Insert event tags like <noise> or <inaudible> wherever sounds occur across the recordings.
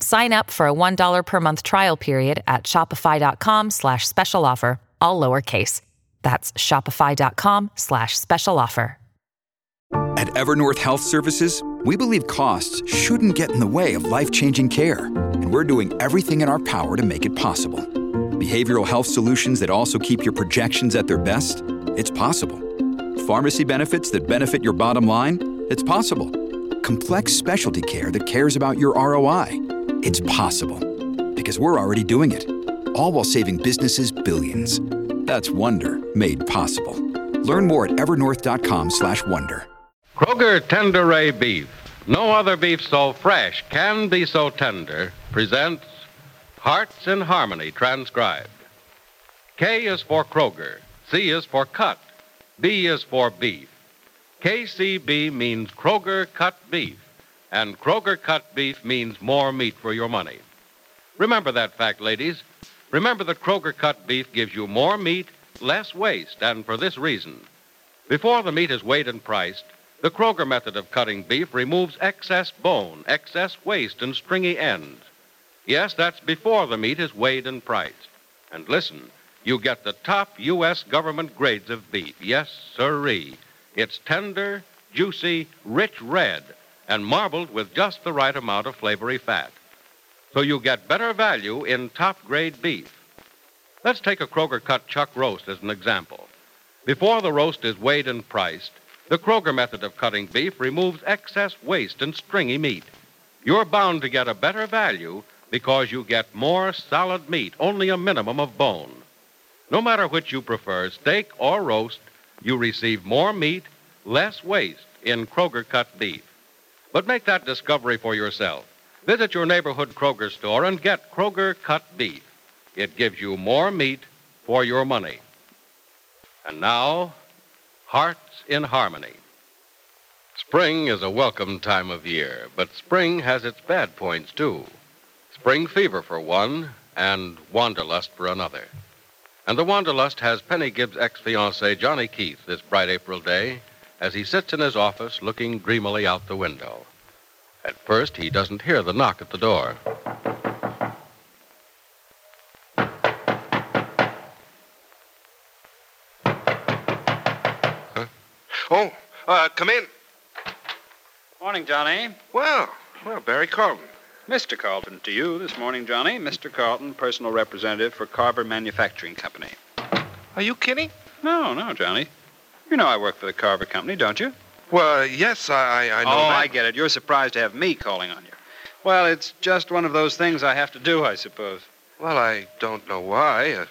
Sign up for a $1 per month trial period at shopify.com slash special offer, all lowercase. That's shopify.com slash special offer. At Evernorth Health Services, we believe costs shouldn't get in the way of life-changing care, and we're doing everything in our power to make it possible. Behavioral health solutions that also keep your projections at their best? It's possible. Pharmacy benefits that benefit your bottom line? It's possible. Complex specialty care that cares about your ROI? It's possible. Because we're already doing it. All while saving businesses billions. That's Wonder made possible. Learn more at evernorth.com/wonder. Kroger Tenderay Beef. No other beef so fresh can be so tender. Presents Hearts in Harmony transcribed. K is for Kroger. C is for cut. B is for beef. KCB means Kroger cut beef, and Kroger cut beef means more meat for your money. Remember that fact, ladies. Remember that Kroger cut beef gives you more meat, less waste, and for this reason. Before the meat is weighed and priced, the Kroger method of cutting beef removes excess bone, excess waste, and stringy ends. Yes, that's before the meat is weighed and priced. And listen, you get the top U.S. government grades of beef. Yes, sirree. It's tender, juicy, rich red, and marbled with just the right amount of flavory fat. So you get better value in top grade beef. Let's take a Kroger cut chuck roast as an example. Before the roast is weighed and priced, the Kroger method of cutting beef removes excess waste and stringy meat. You're bound to get a better value because you get more solid meat, only a minimum of bone. No matter which you prefer, steak or roast, you receive more meat, less waste in Kroger cut beef. But make that discovery for yourself. Visit your neighborhood Kroger store and get Kroger cut beef. It gives you more meat for your money. And now, Hearts in Harmony. Spring is a welcome time of year, but spring has its bad points too. Spring fever for one, and wanderlust for another. And the wanderlust has Penny Gibbs' ex fiance, Johnny Keith, this bright April day as he sits in his office looking dreamily out the window. At first, he doesn't hear the knock at the door. Huh? Oh, uh, come in. Morning, Johnny. Well, well, Barry Carlton. Mr. Carlton to you this morning, Johnny. Mr. Carlton, personal representative for Carver Manufacturing Company. Are you kidding? No, no, Johnny. You know I work for the Carver Company, don't you? Well, yes, I, I know oh, that. I get it. You're surprised to have me calling on you. Well, it's just one of those things I have to do, I suppose. Well, I don't know why. A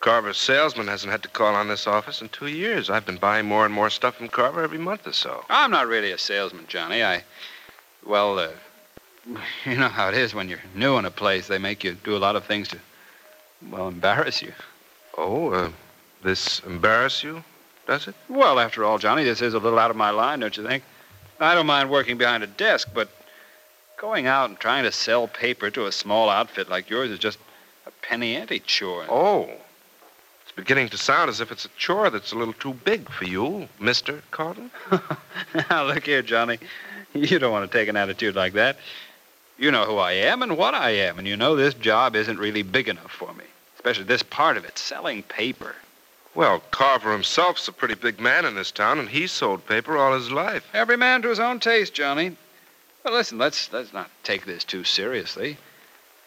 Carver salesman hasn't had to call on this office in two years. I've been buying more and more stuff from Carver every month or so. I'm not really a salesman, Johnny. I, well, uh, <laughs> you know how it is when you're new in a place. They make you do a lot of things to, well, embarrass you. Oh, uh, this embarrass you, does it? Well, after all, Johnny, this is a little out of my line, don't you think? I don't mind working behind a desk, but going out and trying to sell paper to a small outfit like yours is just a penny ante chore. Oh. It's beginning to sound as if it's a chore that's a little too big for you, Mr. Carlton. <laughs> now, look here, Johnny. You don't want to take an attitude like that. You know who I am and what I am, and you know this job isn't really big enough for me, especially this part of it, selling paper. Well, Carver himself's a pretty big man in this town, and he's sold paper all his life. Every man to his own taste, Johnny. Well, listen, let's let's not take this too seriously.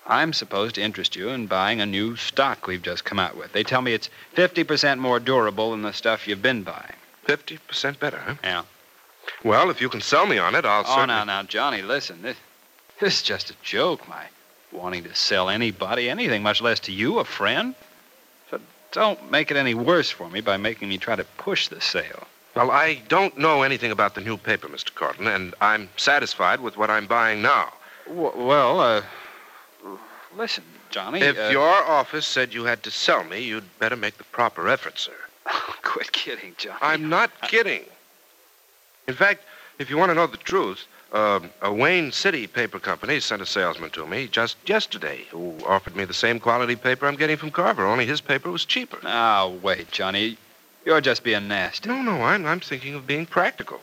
I'm supposed to interest you in buying a new stock we've just come out with. They tell me it's 50% more durable than the stuff you've been buying. 50% better, huh? Yeah. Well, if you can sell me on it, I'll Oh, certainly... now, now, Johnny, listen. This, this is just a joke, my wanting to sell anybody anything, much less to you, a friend. Don't make it any worse for me by making me try to push the sale. Well, I don't know anything about the new paper, Mr. Carlton, and I'm satisfied with what I'm buying now. W- well, uh, listen, Johnny. If uh, your office said you had to sell me, you'd better make the proper effort, sir. <laughs> Quit kidding, Johnny. I'm not kidding. In fact, if you want to know the truth, uh, a Wayne City paper company sent a salesman to me just yesterday who offered me the same quality paper I'm getting from Carver, only his paper was cheaper. Now, wait, Johnny. You're just being nasty. No, no, I'm, I'm thinking of being practical.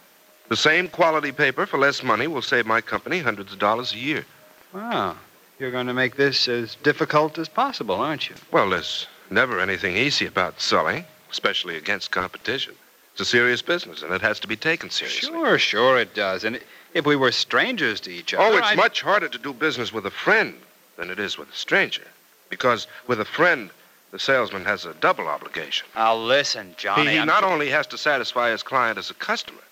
The same quality paper for less money will save my company hundreds of dollars a year. Wow. You're going to make this as difficult as possible, aren't you? Well, there's never anything easy about selling, especially against competition. It's a serious business, and it has to be taken seriously. Sure, sure it does. And if we were strangers to each other. Oh, it's I'd- much harder to do business with a friend than it is with a stranger. Because with a friend, the salesman has a double obligation. Now, listen, Johnny. he I'm- not only has to satisfy his client as a customer,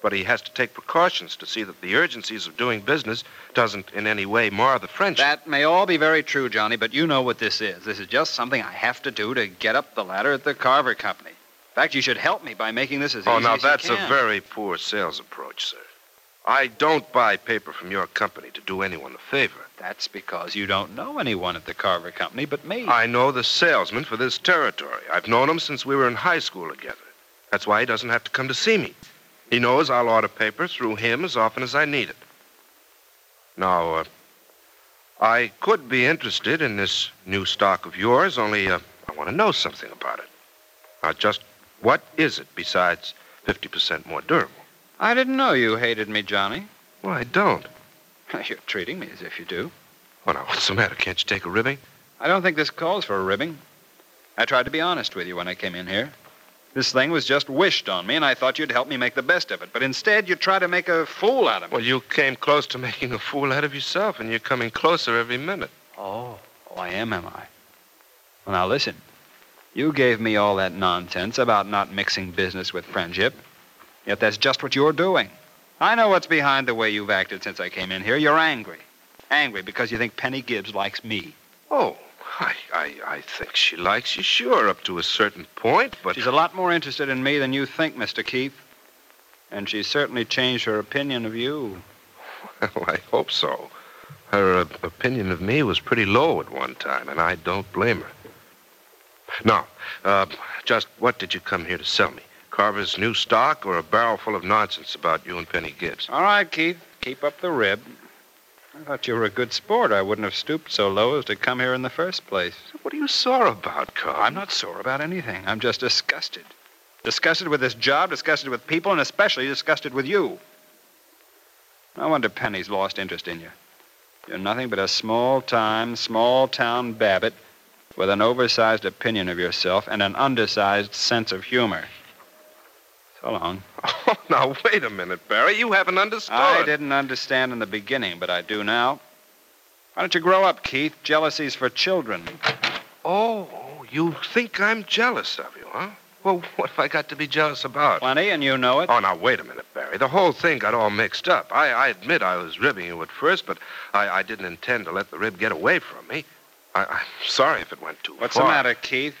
but he has to take precautions to see that the urgencies of doing business doesn't in any way mar the friendship. That may all be very true, Johnny, but you know what this is. This is just something I have to do to get up the ladder at the Carver Company. In fact, you should help me by making this as oh, easy as you can. Oh, now that's a very poor sales approach, sir. I don't buy paper from your company to do anyone a favor. That's because you don't know anyone at the Carver Company but me. I know the salesman for this territory. I've known him since we were in high school together. That's why he doesn't have to come to see me. He knows I'll order paper through him as often as I need it. Now, uh, I could be interested in this new stock of yours, only uh, I want to know something about it. Now, just what is it besides 50% more durable? I didn't know you hated me, Johnny. Well, I don't. <laughs> You're treating me as if you do. Well, now, what's the matter? Can't you take a ribbing? I don't think this calls for a ribbing. I tried to be honest with you when I came in here. This thing was just wished on me, and I thought you'd help me make the best of it. But instead, you try to make a fool out of me. Well, you came close to <laughs> making a fool out of yourself, and you're coming closer every minute. Oh, oh, I am, am I? Well, now listen. You gave me all that nonsense about not mixing business with friendship. Yet that's just what you're doing. I know what's behind the way you've acted since I came in here. You're angry. Angry because you think Penny Gibbs likes me. Oh, I, I, I think she likes you, sure, up to a certain point, but. She's a lot more interested in me than you think, Mr. Keith. And she's certainly changed her opinion of you. <laughs> Well, I hope so. Her uh, opinion of me was pretty low at one time, and I don't blame her. Now, uh, just what did you come here to sell me? Carver's new stock or a barrel full of nonsense about you and Penny Gibbs? All right, Keith. Keep up the rib. I thought you were a good sport. I wouldn't have stooped so low as to come here in the first place. What are you sore about, Carver? I'm not sore about anything. I'm just disgusted. Disgusted with this job, disgusted with people, and especially disgusted with you. No wonder Penny's lost interest in you. You're nothing but a small time, small town Babbitt with an oversized opinion of yourself and an undersized sense of humor. So long. Oh, <laughs> now, wait a minute, Barry. You haven't understood. I didn't understand in the beginning, but I do now. Why don't you grow up, Keith? Jealousy's for children. Oh, you think I'm jealous of you, huh? Well, <laughs> what have I got to be jealous about? Plenty, and you know it. Oh, now, wait a minute, Barry. The whole thing got all mixed up. I, I admit I was ribbing you at first, but I, I didn't intend to let the rib get away from me. I, I'm sorry if it went too What's far. the matter, Keith?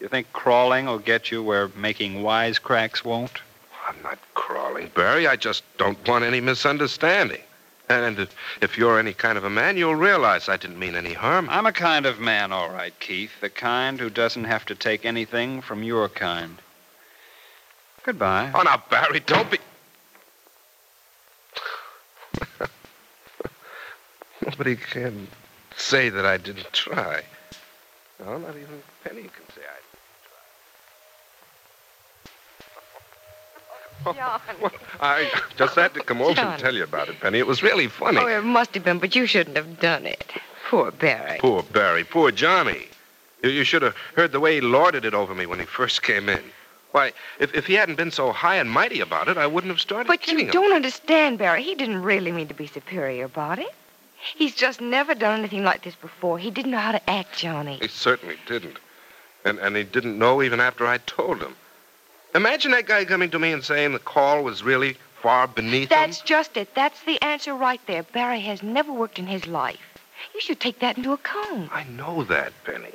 You think crawling will get you where making wisecracks won't? I'm not crawling, Barry. I just don't want any misunderstanding. And if, if you're any kind of a man, you'll realize I didn't mean any harm. I'm a kind of man, all right, Keith. The kind who doesn't have to take anything from your kind. Goodbye. Oh, now, Barry, don't be. <laughs> Nobody can say that I didn't try. No, not even Penny can say I didn't try. John. <laughs> Well, I just had to come over John. and tell you about it, Penny. It was really funny. Oh, it must have been, but you shouldn't have done it. Poor Barry. Poor Barry, poor Johnny. You, you should have heard the way he lorded it over me when he first came in. Why, if, if he hadn't been so high and mighty about it, I wouldn't have started But you him. don't understand, Barry. He didn't really mean to be superior about it. He's just never done anything like this before. He didn't know how to act, Johnny. He certainly didn't. And, and he didn't know even after I told him. Imagine that guy coming to me and saying the call was really far beneath him. That's him. just it. That's the answer right there. Barry has never worked in his life. You should take that into account. I know that, Penny.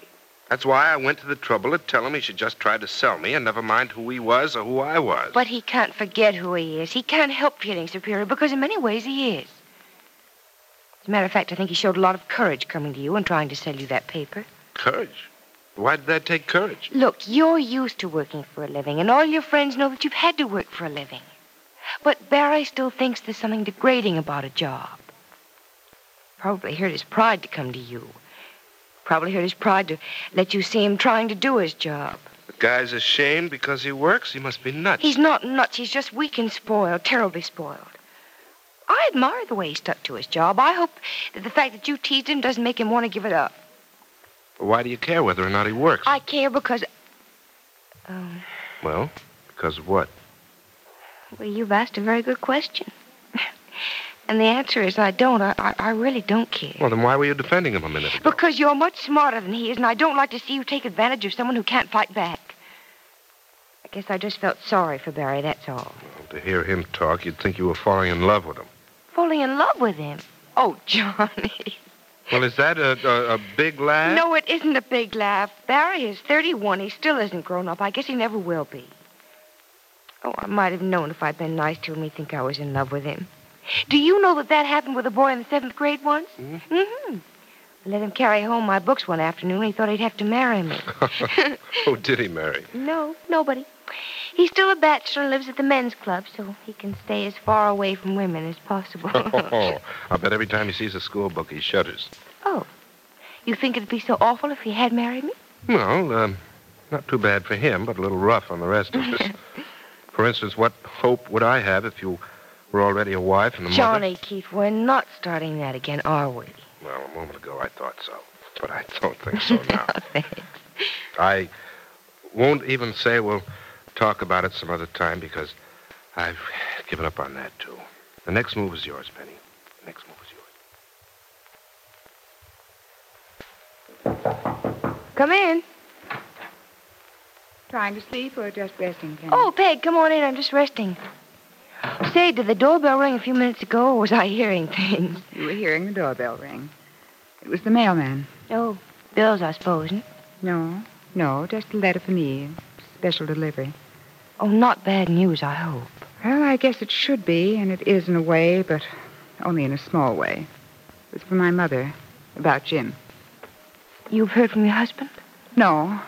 That's why I went to the trouble to tell him he should just try to sell me and never mind who he was or who I was. But he can't forget who he is. He can't help feeling superior because in many ways he is. As a matter of fact, I think he showed a lot of courage coming to you and trying to sell you that paper. Courage? Why did that take courage? Look, you're used to working for a living, and all your friends know that you've had to work for a living. But Barry still thinks there's something degrading about a job. Probably hurt his pride to come to you. Probably hurt his pride to let you see him trying to do his job. The guy's ashamed because he works? He must be nuts. He's not nuts. He's just weak and spoiled, terribly spoiled. I admire the way he stuck to his job. I hope that the fact that you teased him doesn't make him want to give it up. Why do you care whether or not he works? I care because. Um, Well, because of what? well, you've asked a very good question. <laughs> and the answer is I don't. I, I, I really don't care. Well, then why were you defending him a minute ago? Because you're much smarter than he is, and I don't like to see you take advantage of someone who can't fight back. I guess I just felt sorry for Barry, that's all. To hear him talk, you'd think you were falling in love with him. Falling in love with him. Oh, Johnny. Well, is that a, a, a big laugh? No, it isn't a big laugh. Barry is 31. He still isn't grown up. I guess he never will be. Oh, I might have known if I'd been nice to him, he'd think I was in love with him. Do you know that that happened with a boy in the seventh grade once? Mm-hmm. mm-hmm. I let him carry home my books one afternoon. And he thought he'd have to marry me. Who <laughs> did he marry? No, nobody. He's still a bachelor and lives at the men's club, so he can stay as far away from women as possible. <laughs> Oh, I bet every time he sees a school book, he shudders. oh, you think it'd be so awful if he had married me? Well, um, not too bad for him, but a little rough on the rest of us. <laughs> for instance, what hope would I have if you were already a wife and a mother? Johnny Keith, we're not starting that again, are we? Well, a moment ago I thought so, but I don't think so <laughs> now. Thanks. I won't even say we'll talk about it some other time because I've given up on that, too. The next move is yours, Penny. The next move is yours. Come in. Trying to sleep or just resting, Penny? Oh, Peg, come on in. I'm just resting. Say, did the doorbell ring a few minutes ago, or was I hearing things? You were hearing the doorbell ring. It was the mailman. Oh, bills, I suppose. No, no, just a letter for me. Special delivery. Oh, not bad news, I hope. Well, I guess it should be, and it is in a way, but only in a small way. It was for my mother, about Jim. You've heard from your husband? No,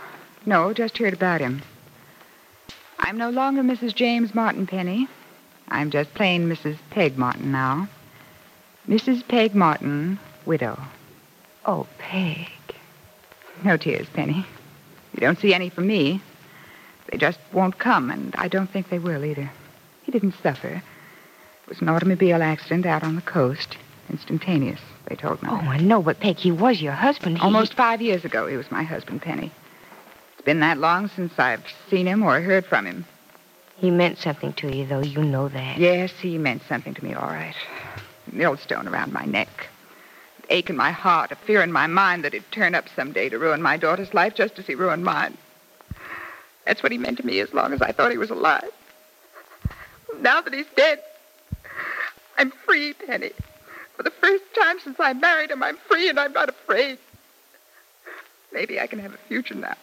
no, just heard about him. I'm no longer Mrs. James Martin Penny. I'm just plain Mrs. Peg Martin now. Mrs. Peg Martin, widow. Oh, Peg. No tears, Penny. You don't see any from me. They just won't come, and I don't think they will either. He didn't suffer. It was an automobile accident out on the coast. Instantaneous, they told me. Oh, I know, but Peg, he was your husband. He- Almost five years ago, he was my husband, Penny. It's been that long since I've seen him or heard from him. He meant something to you, though. You know that. Yes, he meant something to me, all right. A millstone around my neck. An ache in my heart, a fear in my mind that he'd turn up someday to ruin my daughter's life just as he ruined mine. That's what he meant to me as long as I thought he was alive. Now that he's dead, I'm free, Penny. For the first time since I married him, I'm free and I'm not afraid. Maybe I can have a future now.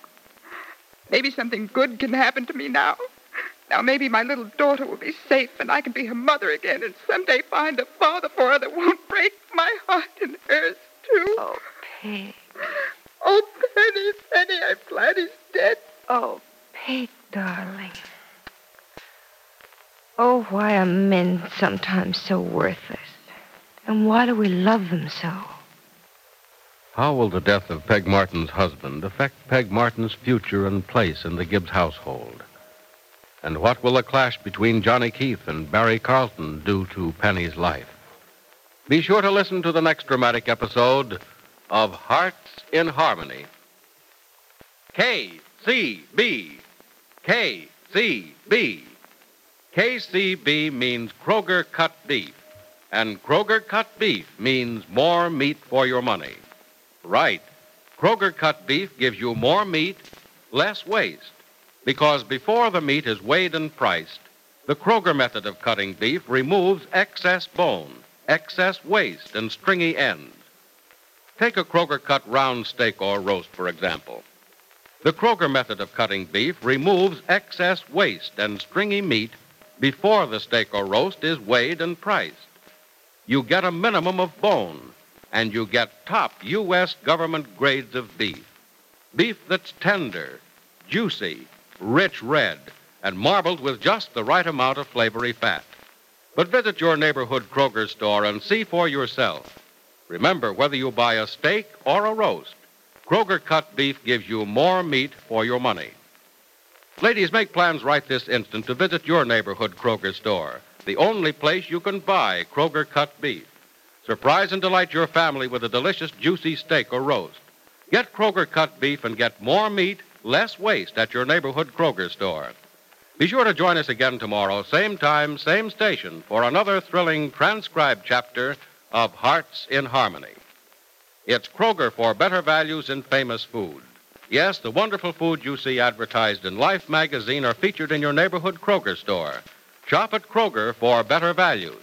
Maybe something good can happen to me now. Now maybe my little daughter will be safe and I can be her mother again and someday find a father for her that won't break my heart and hers too. Oh, Peg. Oh, Penny, Penny, I'm glad he's dead. Oh, Peg, darling. Oh, why are men sometimes so worthless? And why do we love them so? How will the death of Peg Martin's husband affect Peg Martin's future and place in the Gibbs household? And what will the clash between Johnny Keith and Barry Carlton do to Penny's life? Be sure to listen to the next dramatic episode of Hearts in Harmony. KCB. KCB. KCB means Kroger cut beef. And Kroger cut beef means more meat for your money. Right. Kroger cut beef gives you more meat, less waste. Because before the meat is weighed and priced, the Kroger method of cutting beef removes excess bone, excess waste, and stringy ends. Take a Kroger cut round steak or roast, for example. The Kroger method of cutting beef removes excess waste and stringy meat before the steak or roast is weighed and priced. You get a minimum of bone, and you get top U.S. government grades of beef. Beef that's tender, juicy, rich red, and marbled with just the right amount of flavory fat. But visit your neighborhood Kroger store and see for yourself. Remember, whether you buy a steak or a roast, Kroger cut beef gives you more meat for your money. Ladies, make plans right this instant to visit your neighborhood Kroger store, the only place you can buy Kroger cut beef. Surprise and delight your family with a delicious, juicy steak or roast. Get Kroger cut beef and get more meat, less waste at your neighborhood Kroger store. Be sure to join us again tomorrow, same time, same station, for another thrilling transcribed chapter of Hearts in Harmony. It's Kroger for better values in famous food. Yes, the wonderful food you see advertised in Life magazine are featured in your neighborhood Kroger store. Shop at Kroger for better values.